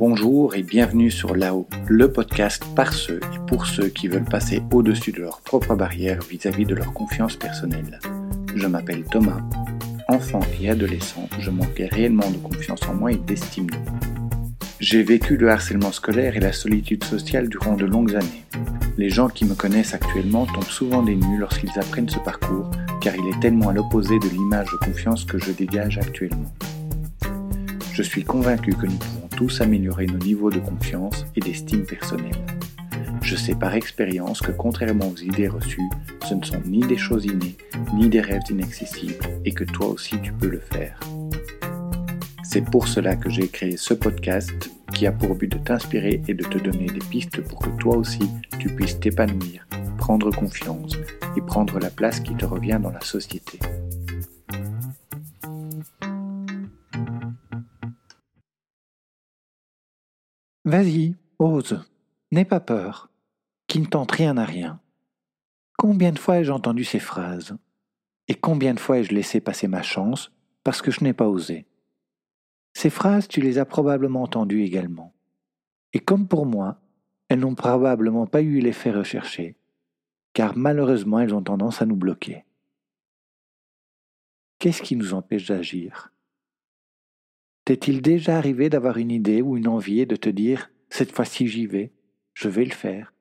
Bonjour et bienvenue sur Là-haut, le podcast par ceux et pour ceux qui veulent passer au-dessus de leurs propres barrières vis-à-vis de leur confiance personnelle. Je m'appelle Thomas. Enfant et adolescent, je manquais réellement de confiance en moi et d'estime de moi. J'ai vécu le harcèlement scolaire et la solitude sociale durant de longues années. Les gens qui me connaissent actuellement tombent souvent des nues lorsqu'ils apprennent ce parcours, car il est tellement à l'opposé de l'image de confiance que je dégage actuellement. Je suis convaincu que nous pouvons tous améliorer nos niveaux de confiance et d'estime personnelle. Je sais par expérience que contrairement aux idées reçues, ce ne sont ni des choses innées, ni des rêves inaccessibles, et que toi aussi tu peux le faire. C'est pour cela que j'ai créé ce podcast qui a pour but de t'inspirer et de te donner des pistes pour que toi aussi tu puisses t'épanouir, prendre confiance et prendre la place qui te revient dans la société. Vas-y, ose, n'aie pas peur, qui ne tente rien à rien. Combien de fois ai-je entendu ces phrases? Et combien de fois ai-je laissé passer ma chance parce que je n'ai pas osé? Ces phrases, tu les as probablement entendues également. Et comme pour moi, elles n'ont probablement pas eu l'effet recherché, car malheureusement elles ont tendance à nous bloquer. Qu'est-ce qui nous empêche d'agir? T'est-il déjà arrivé d'avoir une idée ou une envie et de te dire cette fois-ci j'y vais, je vais le faire,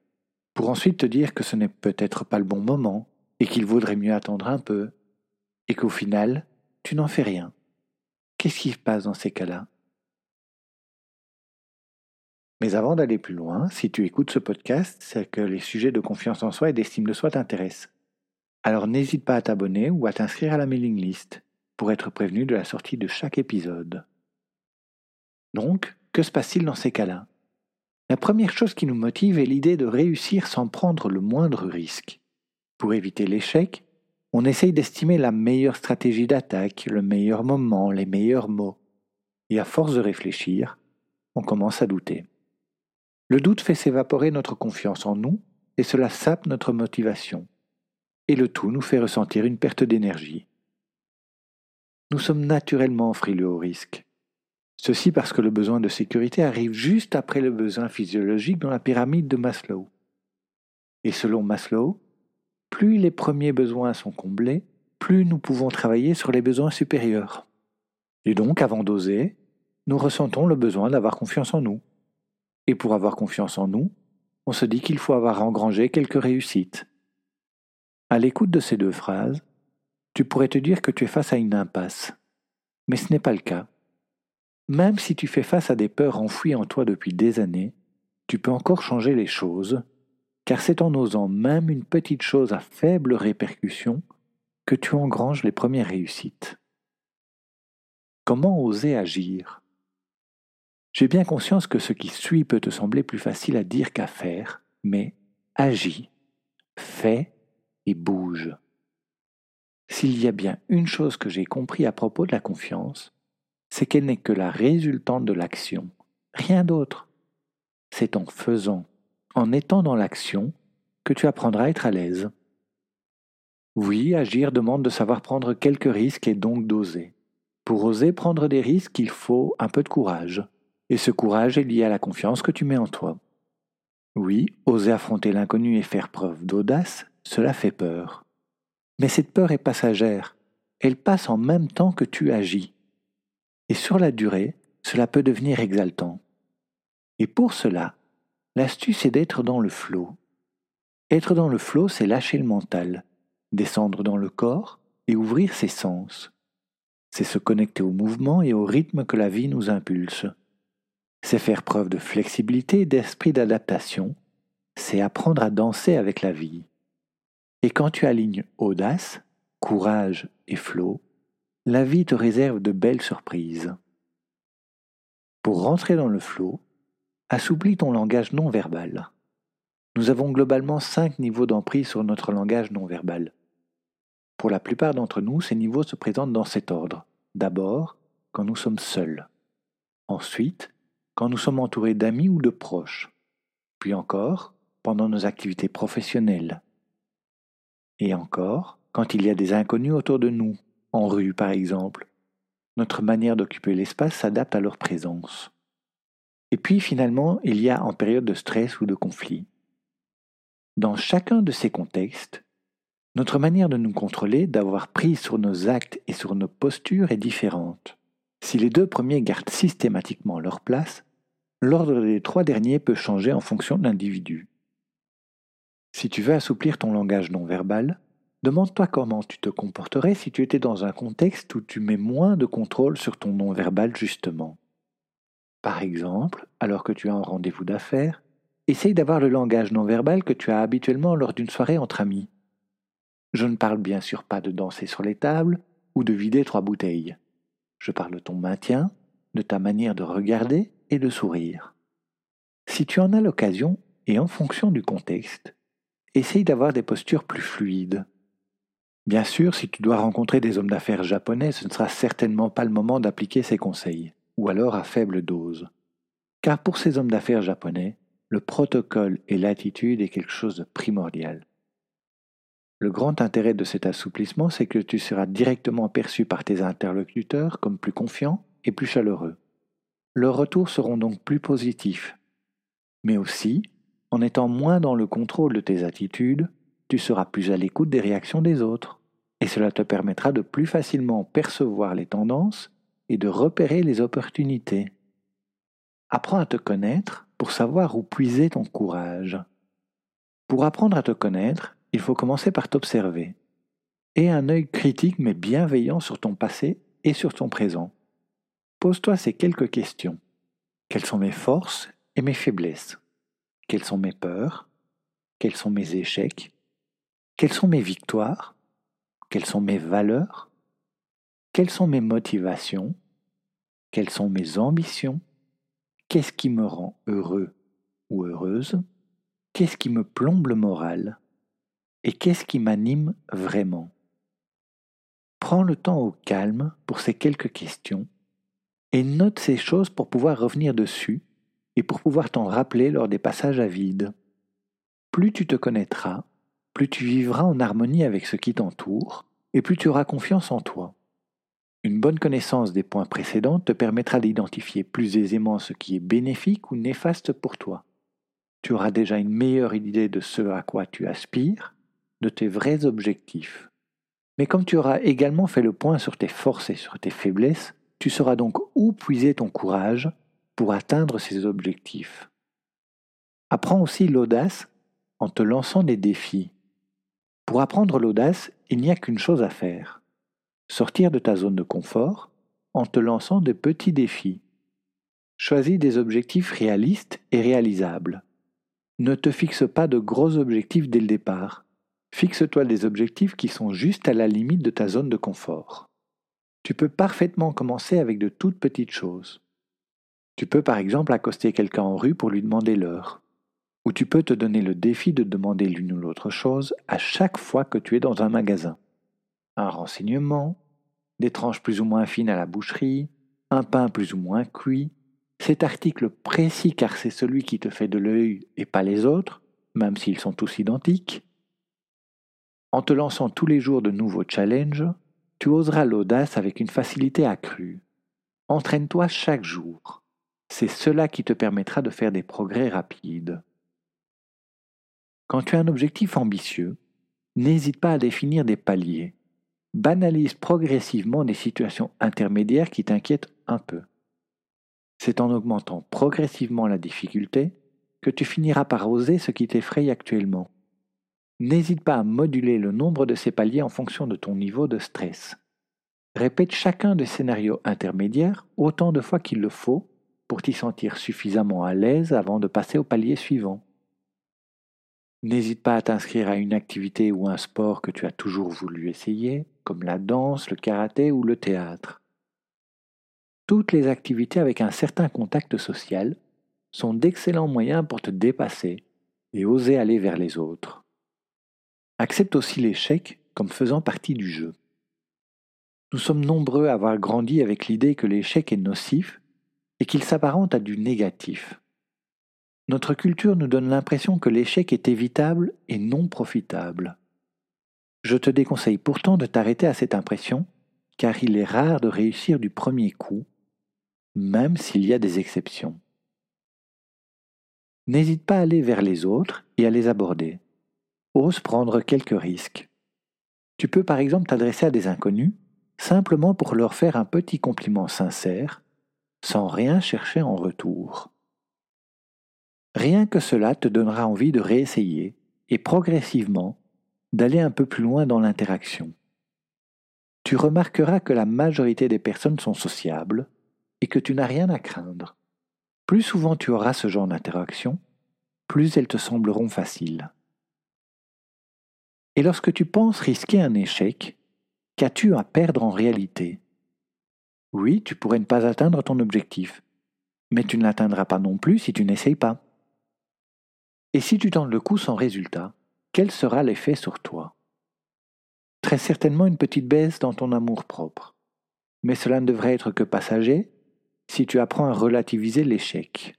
pour ensuite te dire que ce n'est peut-être pas le bon moment et qu'il vaudrait mieux attendre un peu, et qu'au final, tu n'en fais rien? Qu'est-ce qui se passe dans ces cas-là? Mais avant d'aller plus loin, si tu écoutes ce podcast, c'est que les sujets de confiance en soi et d'estime de soi t'intéressent. Alors n'hésite pas à t'abonner ou à t'inscrire à la mailing list pour être prévenu de la sortie de chaque épisode. Donc, que se passe-t-il dans ces cas-là? La première chose qui nous motive est l'idée de réussir sans prendre le moindre risque. Pour éviter l'échec, on essaye d'estimer la meilleure stratégie d'attaque, le meilleur moment, les meilleurs mots. Et à force de réfléchir, on commence à douter. Le doute fait s'évaporer notre confiance en nous et cela sape notre motivation. Et le tout nous fait ressentir une perte d'énergie. Nous sommes naturellement frileux au risque. Ceci parce que le besoin de sécurité arrive juste après le besoin physiologique dans la pyramide de Maslow. Et selon Maslow, plus les premiers besoins sont comblés, plus nous pouvons travailler sur les besoins supérieurs. Et donc, avant d'oser, nous ressentons le besoin d'avoir confiance en nous. Et pour avoir confiance en nous, on se dit qu'il faut avoir engrangé quelques réussites. À l'écoute de ces deux phrases, tu pourrais te dire que tu es face à une impasse. Mais ce n'est pas le cas. Même si tu fais face à des peurs enfouies en toi depuis des années, tu peux encore changer les choses car c'est en osant même une petite chose à faible répercussion que tu engranges les premières réussites. Comment oser agir? J'ai bien conscience que ce qui suit peut te sembler plus facile à dire qu'à faire, mais agis, fais et bouge. S'il y a bien une chose que j'ai compris à propos de la confiance, c'est qu'elle n'est que la résultante de l'action, rien d'autre. C'est en faisant en étant dans l'action que tu apprendras à être à l'aise. Oui, agir demande de savoir prendre quelques risques et donc d'oser. Pour oser prendre des risques, il faut un peu de courage. Et ce courage est lié à la confiance que tu mets en toi. Oui, oser affronter l'inconnu et faire preuve d'audace, cela fait peur. Mais cette peur est passagère. Elle passe en même temps que tu agis. Et sur la durée, cela peut devenir exaltant. Et pour cela, L'astuce est d'être dans le flot. Être dans le flot, c'est lâcher le mental, descendre dans le corps et ouvrir ses sens. C'est se connecter au mouvement et au rythme que la vie nous impulse. C'est faire preuve de flexibilité et d'esprit d'adaptation. C'est apprendre à danser avec la vie. Et quand tu alignes audace, courage et flot, la vie te réserve de belles surprises. Pour rentrer dans le flot, Assouplis ton langage non verbal. Nous avons globalement cinq niveaux d'emprise sur notre langage non verbal. Pour la plupart d'entre nous, ces niveaux se présentent dans cet ordre. D'abord, quand nous sommes seuls. Ensuite, quand nous sommes entourés d'amis ou de proches. Puis encore, pendant nos activités professionnelles. Et encore, quand il y a des inconnus autour de nous, en rue par exemple. Notre manière d'occuper l'espace s'adapte à leur présence. Et puis finalement, il y a en période de stress ou de conflit. Dans chacun de ces contextes, notre manière de nous contrôler, d'avoir prise sur nos actes et sur nos postures est différente. Si les deux premiers gardent systématiquement leur place, l'ordre des trois derniers peut changer en fonction de l'individu. Si tu veux assouplir ton langage non verbal, demande-toi comment tu te comporterais si tu étais dans un contexte où tu mets moins de contrôle sur ton non verbal justement. Par exemple, alors que tu as un rendez-vous d'affaires, essaye d'avoir le langage non verbal que tu as habituellement lors d'une soirée entre amis. Je ne parle bien sûr pas de danser sur les tables ou de vider trois bouteilles. Je parle de ton maintien, de ta manière de regarder et de sourire. Si tu en as l'occasion, et en fonction du contexte, essaye d'avoir des postures plus fluides. Bien sûr, si tu dois rencontrer des hommes d'affaires japonais, ce ne sera certainement pas le moment d'appliquer ces conseils, ou alors à faible dose. Car pour ces hommes d'affaires japonais, le protocole et l'attitude est quelque chose de primordial. Le grand intérêt de cet assouplissement, c'est que tu seras directement perçu par tes interlocuteurs comme plus confiant et plus chaleureux. Leurs retours seront donc plus positifs. Mais aussi, en étant moins dans le contrôle de tes attitudes, tu seras plus à l'écoute des réactions des autres, et cela te permettra de plus facilement percevoir les tendances et de repérer les opportunités. Apprends à te connaître pour savoir où puiser ton courage. Pour apprendre à te connaître, il faut commencer par t'observer. Aie un œil critique mais bienveillant sur ton passé et sur ton présent. Pose-toi ces quelques questions. Quelles sont mes forces et mes faiblesses? Quelles sont mes peurs? Quels sont mes échecs? Quelles sont mes victoires? Quelles sont mes valeurs Quelles sont mes motivations Quelles sont mes ambitions Qu'est-ce qui me rend heureux ou heureuse Qu'est-ce qui me plombe le moral Et qu'est-ce qui m'anime vraiment Prends le temps au calme pour ces quelques questions et note ces choses pour pouvoir revenir dessus et pour pouvoir t'en rappeler lors des passages à vide. Plus tu te connaîtras, plus tu vivras en harmonie avec ce qui t'entoure, et plus tu auras confiance en toi. Une bonne connaissance des points précédents te permettra d'identifier plus aisément ce qui est bénéfique ou néfaste pour toi. Tu auras déjà une meilleure idée de ce à quoi tu aspires, de tes vrais objectifs. Mais comme tu auras également fait le point sur tes forces et sur tes faiblesses, tu sauras donc où puiser ton courage pour atteindre ces objectifs. Apprends aussi l'audace en te lançant des défis. Pour apprendre l'audace, il n'y a qu'une chose à faire. Sortir de ta zone de confort en te lançant de petits défis. Choisis des objectifs réalistes et réalisables. Ne te fixe pas de gros objectifs dès le départ. Fixe-toi des objectifs qui sont juste à la limite de ta zone de confort. Tu peux parfaitement commencer avec de toutes petites choses. Tu peux par exemple accoster quelqu'un en rue pour lui demander l'heure. Ou tu peux te donner le défi de demander l'une ou l'autre chose à chaque fois que tu es dans un magasin. Un renseignement, des tranches plus ou moins fines à la boucherie, un pain plus ou moins cuit, cet article précis car c'est celui qui te fait de l'œil et pas les autres, même s'ils sont tous identiques. En te lançant tous les jours de nouveaux challenges, tu oseras l'audace avec une facilité accrue. Entraîne-toi chaque jour. C'est cela qui te permettra de faire des progrès rapides. Quand tu as un objectif ambitieux, n'hésite pas à définir des paliers. Banalise progressivement des situations intermédiaires qui t'inquiètent un peu. C'est en augmentant progressivement la difficulté que tu finiras par oser ce qui t'effraie actuellement. N'hésite pas à moduler le nombre de ces paliers en fonction de ton niveau de stress. Répète chacun des scénarios intermédiaires autant de fois qu'il le faut pour t'y sentir suffisamment à l'aise avant de passer au palier suivant. N'hésite pas à t'inscrire à une activité ou un sport que tu as toujours voulu essayer, comme la danse, le karaté ou le théâtre. Toutes les activités avec un certain contact social sont d'excellents moyens pour te dépasser et oser aller vers les autres. Accepte aussi l'échec comme faisant partie du jeu. Nous sommes nombreux à avoir grandi avec l'idée que l'échec est nocif et qu'il s'apparente à du négatif. Notre culture nous donne l'impression que l'échec est évitable et non profitable. Je te déconseille pourtant de t'arrêter à cette impression, car il est rare de réussir du premier coup, même s'il y a des exceptions. n'hésite pas à aller vers les autres et à les aborder. Ose prendre quelques risques. Tu peux par exemple t'adresser à des inconnus simplement pour leur faire un petit compliment sincère, sans rien chercher en retour. Rien que cela te donnera envie de réessayer et progressivement d'aller un peu plus loin dans l'interaction. Tu remarqueras que la majorité des personnes sont sociables et que tu n'as rien à craindre. Plus souvent tu auras ce genre d'interaction, plus elles te sembleront faciles. Et lorsque tu penses risquer un échec, qu'as-tu à perdre en réalité? Oui, tu pourrais ne pas atteindre ton objectif, mais tu ne l'atteindras pas non plus si tu n'essayes pas. Et si tu tentes le coup sans résultat, quel sera l'effet sur toi? Très certainement une petite baisse dans ton amour-propre. Mais cela ne devrait être que passager si tu apprends à relativiser l'échec.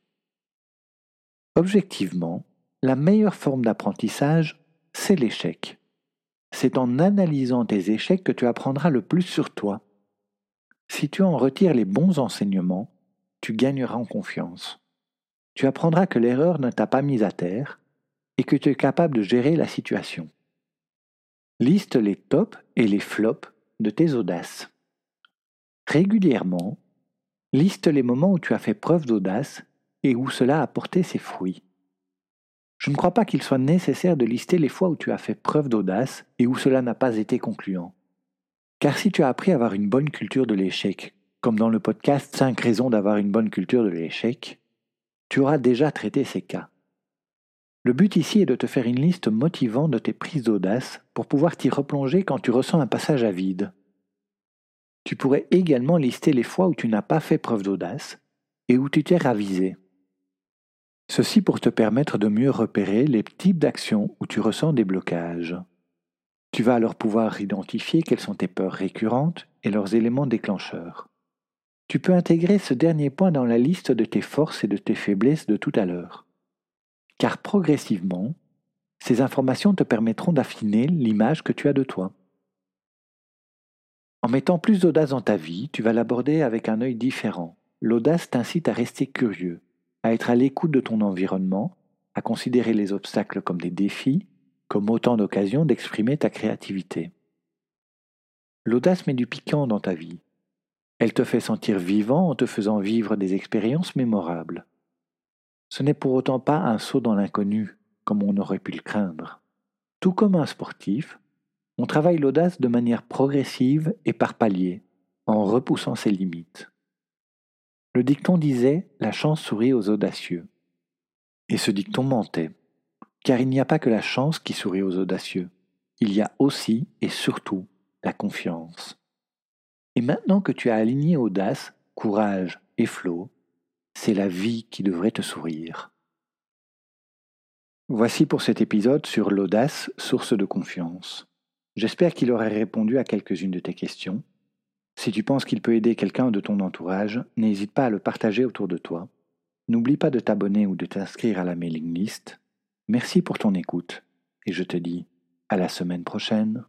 Objectivement, la meilleure forme d'apprentissage, c'est l'échec. C'est en analysant tes échecs que tu apprendras le plus sur toi. Si tu en retires les bons enseignements, tu gagneras en confiance. Tu apprendras que l'erreur ne t'a pas mise à terre et que tu es capable de gérer la situation. Liste les tops et les flops de tes audaces. Régulièrement, liste les moments où tu as fait preuve d'audace et où cela a porté ses fruits. Je ne crois pas qu'il soit nécessaire de lister les fois où tu as fait preuve d'audace et où cela n'a pas été concluant. Car si tu as appris à avoir une bonne culture de l'échec, comme dans le podcast 5 raisons d'avoir une bonne culture de l'échec, tu auras déjà traité ces cas. Le but ici est de te faire une liste motivante de tes prises d'audace pour pouvoir t'y replonger quand tu ressens un passage à vide. Tu pourrais également lister les fois où tu n'as pas fait preuve d'audace et où tu t'es ravisé. Ceci pour te permettre de mieux repérer les types d'actions où tu ressens des blocages. Tu vas alors pouvoir identifier quelles sont tes peurs récurrentes et leurs éléments déclencheurs. Tu peux intégrer ce dernier point dans la liste de tes forces et de tes faiblesses de tout à l'heure. Car progressivement, ces informations te permettront d'affiner l'image que tu as de toi. En mettant plus d'audace dans ta vie, tu vas l'aborder avec un œil différent. L'audace t'incite à rester curieux, à être à l'écoute de ton environnement, à considérer les obstacles comme des défis, comme autant d'occasions d'exprimer ta créativité. L'audace met du piquant dans ta vie. Elle te fait sentir vivant en te faisant vivre des expériences mémorables. Ce n'est pour autant pas un saut dans l'inconnu, comme on aurait pu le craindre. Tout comme un sportif, on travaille l'audace de manière progressive et par paliers, en repoussant ses limites. Le dicton disait La chance sourit aux audacieux. Et ce dicton mentait, car il n'y a pas que la chance qui sourit aux audacieux, il y a aussi et surtout la confiance. Et maintenant que tu as aligné audace, courage et flot, c'est la vie qui devrait te sourire. Voici pour cet épisode sur l'audace, source de confiance. J'espère qu'il aurait répondu à quelques-unes de tes questions. Si tu penses qu'il peut aider quelqu'un de ton entourage, n'hésite pas à le partager autour de toi. N'oublie pas de t'abonner ou de t'inscrire à la mailing list. Merci pour ton écoute et je te dis à la semaine prochaine.